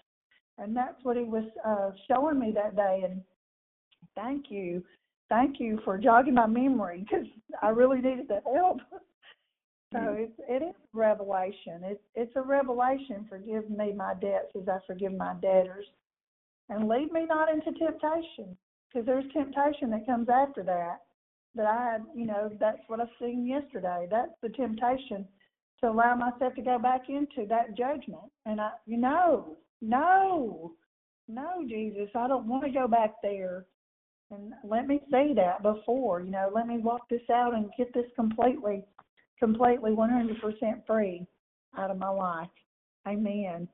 And that's what He was uh, showing me that day. And thank you. Thank you for jogging my memory because I really needed that help. [LAUGHS] So mm-hmm. it's it is revelation. It's it's a revelation. Forgive me my debts as I forgive my debtors, and lead me not into temptation, because there's temptation that comes after that. That I had, you know, that's what I've seen yesterday. That's the temptation to allow myself to go back into that judgment. And I, you know, no, no, Jesus, I don't want to go back there. And let me see that before, you know, let me walk this out and get this completely completely 100% free out of my life. Amen.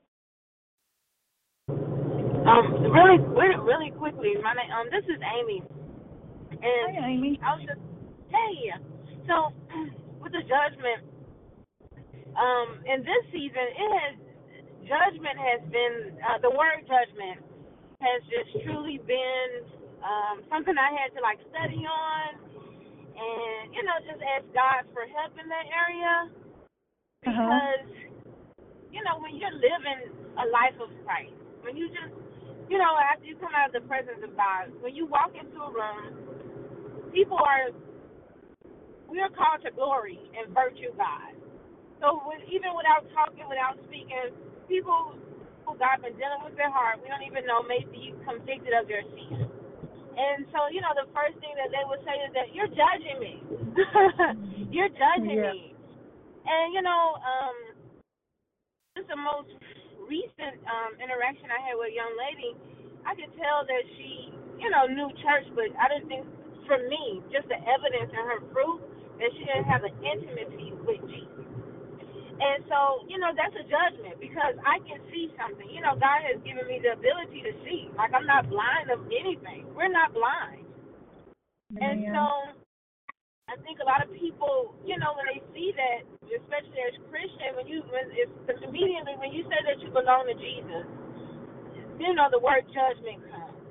Um, really, really, really quickly, my name, um, this is Amy. And
Hi, Amy.
I was just, hey, so [CLEARS THROAT] with the judgment, um, in this season, it has judgment has been uh, the word judgment has just truly been um, something I had to like study on and you know just ask God for help in that area uh-huh. because uh-huh. you know when you're living a life of Christ, when you just you know after you come out of the presence of God, when you walk into a room, people are we are called to glory and virtue God. So even without talking, without speaking, people who God been dealing with their heart, we don't even know, may be convicted of their sin. And so, you know, the first thing that they would say is that you're judging me. [LAUGHS] you're judging yeah. me. And, you know, um, just the most recent um, interaction I had with a young lady, I could tell that she, you know, knew church, but I didn't think, for me, just the evidence in her fruit, that she didn't have an intimacy with Jesus. And so, you know, that's a judgment because I can see something. You know, God has given me the ability to see. Like I'm not blind of anything. We're not blind. And so I think a lot of people, you know, when they see that, especially as Christian, when you when it's immediately when you say that you belong to Jesus, you know the word judgment comes.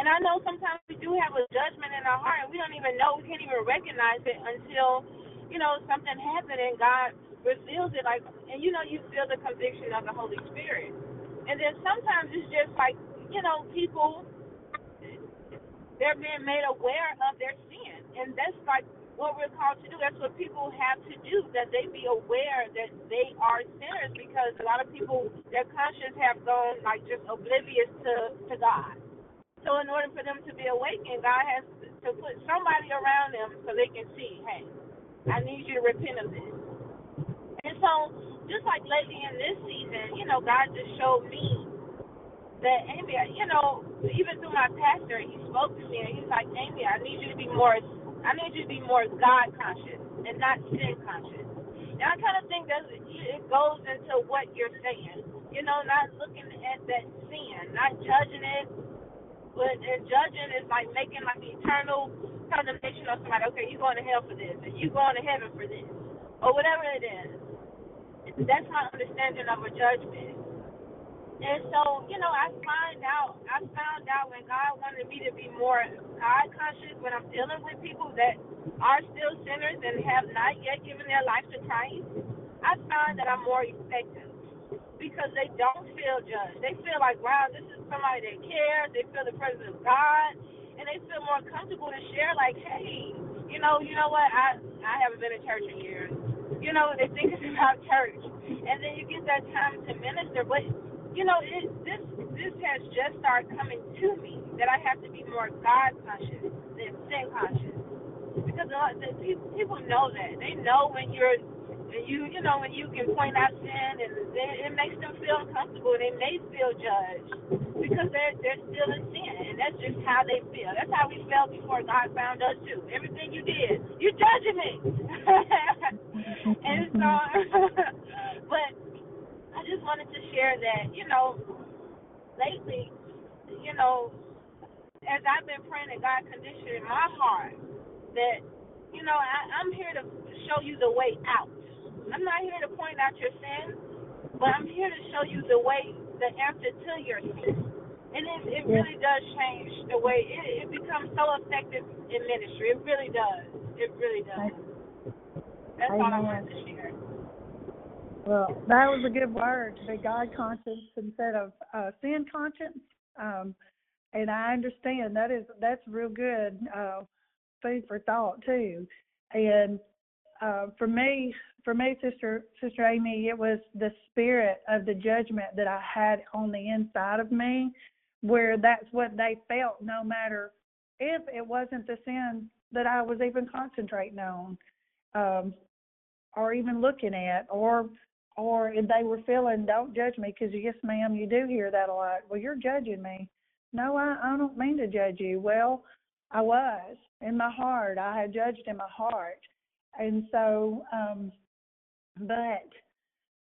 And I know sometimes we do have a judgment in our heart and we don't even know, we can't even recognize it until, you know, something happened and God reveals it like and you know you feel the conviction of the Holy Spirit. And then sometimes it's just like, you know, people they're being made aware of their sin. And that's like what we're called to do. That's what people have to do, that they be aware that they are sinners because a lot of people, their conscience have gone like just oblivious to, to God. So in order for them to be awakened, God has to put somebody around them so they can see, hey, I need you to repent of this. And so just like lately in this season, you know, God just showed me that Amy, you know, even through my pastor, he spoke to me and he's like, Amy, I need you to be more I need you to be more God conscious and not sin conscious. And I kind of think that it goes into what you're saying. You know, not looking at that sin, not judging it, but and judging is like making like eternal condemnation of somebody. Okay, you're going to hell for this, and you're going to heaven for this, or whatever it is. That's my understanding of a judgment. And so, you know, I find out, I found out when God wanted me to be more God conscious when I'm dealing with people that are still sinners and have not yet given their life to Christ. I find that I'm more effective because they don't feel judged. They feel like, wow, this is somebody that cares. They feel the presence of God, and they feel more comfortable to share. Like, hey, you know, you know what? I I haven't been in church in years. You know, they think it's [LAUGHS] about church, and then you get that time to minister, but you know, it, this this has just started coming to me that I have to be more God conscious than sin conscious because uh, the, people people know that they know when you're when you you know when you can point out sin and they, it makes them feel uncomfortable. They may feel judged because they're they're still in sin, and that's just how they feel. That's how we felt before God found us too. Everything you did, you're judging me. [LAUGHS] and so, [LAUGHS] but I just wanted to share that, you know, lately, you know, as I've been praying that God conditioning my heart that, you know, I, I'm here to show you the way out. I'm not here to point out your sin, but I'm here to show you the way, the answer to your sin. And it, it really does change the way it, it becomes so effective in ministry. It really does. It really does. That's all I wanted to share.
Well, that was a good word to be God conscious instead of uh, sin conscious. Um, and I understand that is that's real good uh, food for thought too. And uh, for me, for me, sister sister Amy, it was the spirit of the judgment that I had on the inside of me, where that's what they felt, no matter if it wasn't the sin that I was even concentrating on, um, or even looking at, or or if they were feeling, don't judge me because yes, ma'am, you do hear that a lot. Well, you're judging me. No, I, I don't mean to judge you. Well, I was in my heart. I had judged in my heart, and so, um, but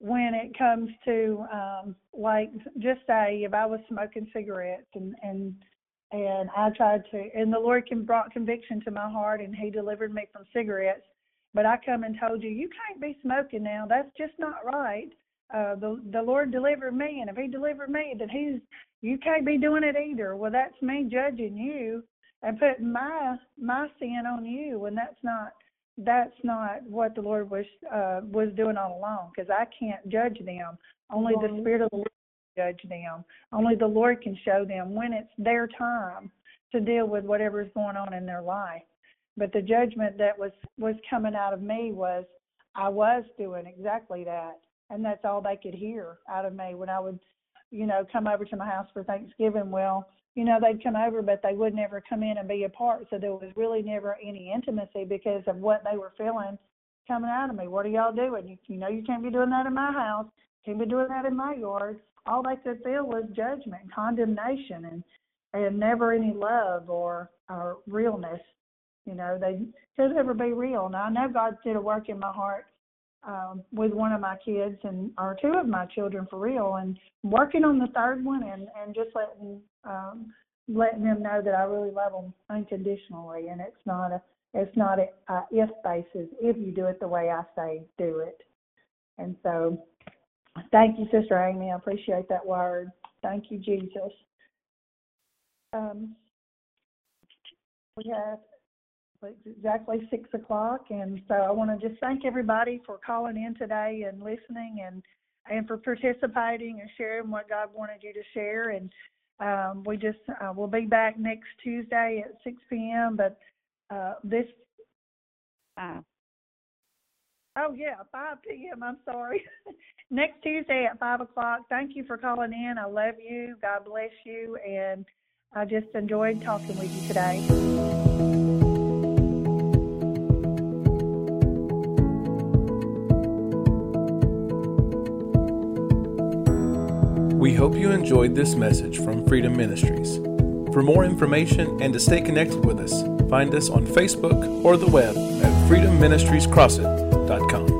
when it comes to um like just say if I was smoking cigarettes and and and I tried to and the Lord can brought conviction to my heart and he delivered me from cigarettes but I come and told you you can't be smoking now. That's just not right. Uh, the the Lord delivered me, and if He delivered me, then He's you can't be doing it either. Well, that's me judging you and putting my my sin on you, and that's not that's not what the Lord was uh, was doing all along. Because I can't judge them. Only the Spirit of the Lord can judge them. Only the Lord can show them when it's their time to deal with whatever's going on in their life. But the judgment that was was coming out of me was I was doing exactly that, and that's all they could hear out of me when I would, you know, come over to my house for Thanksgiving. Well, you know, they'd come over, but they would never come in and be a part. So there was really never any intimacy because of what they were feeling coming out of me. What are y'all doing? You, you know, you can't be doing that in my house. Can't be doing that in my yard. All they could feel was judgment, condemnation, and and never any love or or realness you know, they could never be real. Now I know God did a work in my heart um, with one of my kids and or two of my children for real, and working on the third one and and just letting um, letting them know that I really love them unconditionally, and it's not a it's not a uh, if basis. If you do it the way I say, do it. And so, thank you, Sister Amy. I appreciate that word. Thank you, Jesus. Um, we have exactly six o'clock, and so I want to just thank everybody for calling in today and listening, and and for participating and sharing what God wanted you to share. And um, we just uh, we'll be back next Tuesday at 6 p.m. But uh, this
five.
Oh yeah, five p.m. I'm sorry. [LAUGHS] Next Tuesday at five o'clock. Thank you for calling in. I love you. God bless you, and I just enjoyed talking with you today.
We hope you enjoyed this message from Freedom Ministries. For more information and to stay connected with us, find us on Facebook or the web at freedomministriescrossit.com.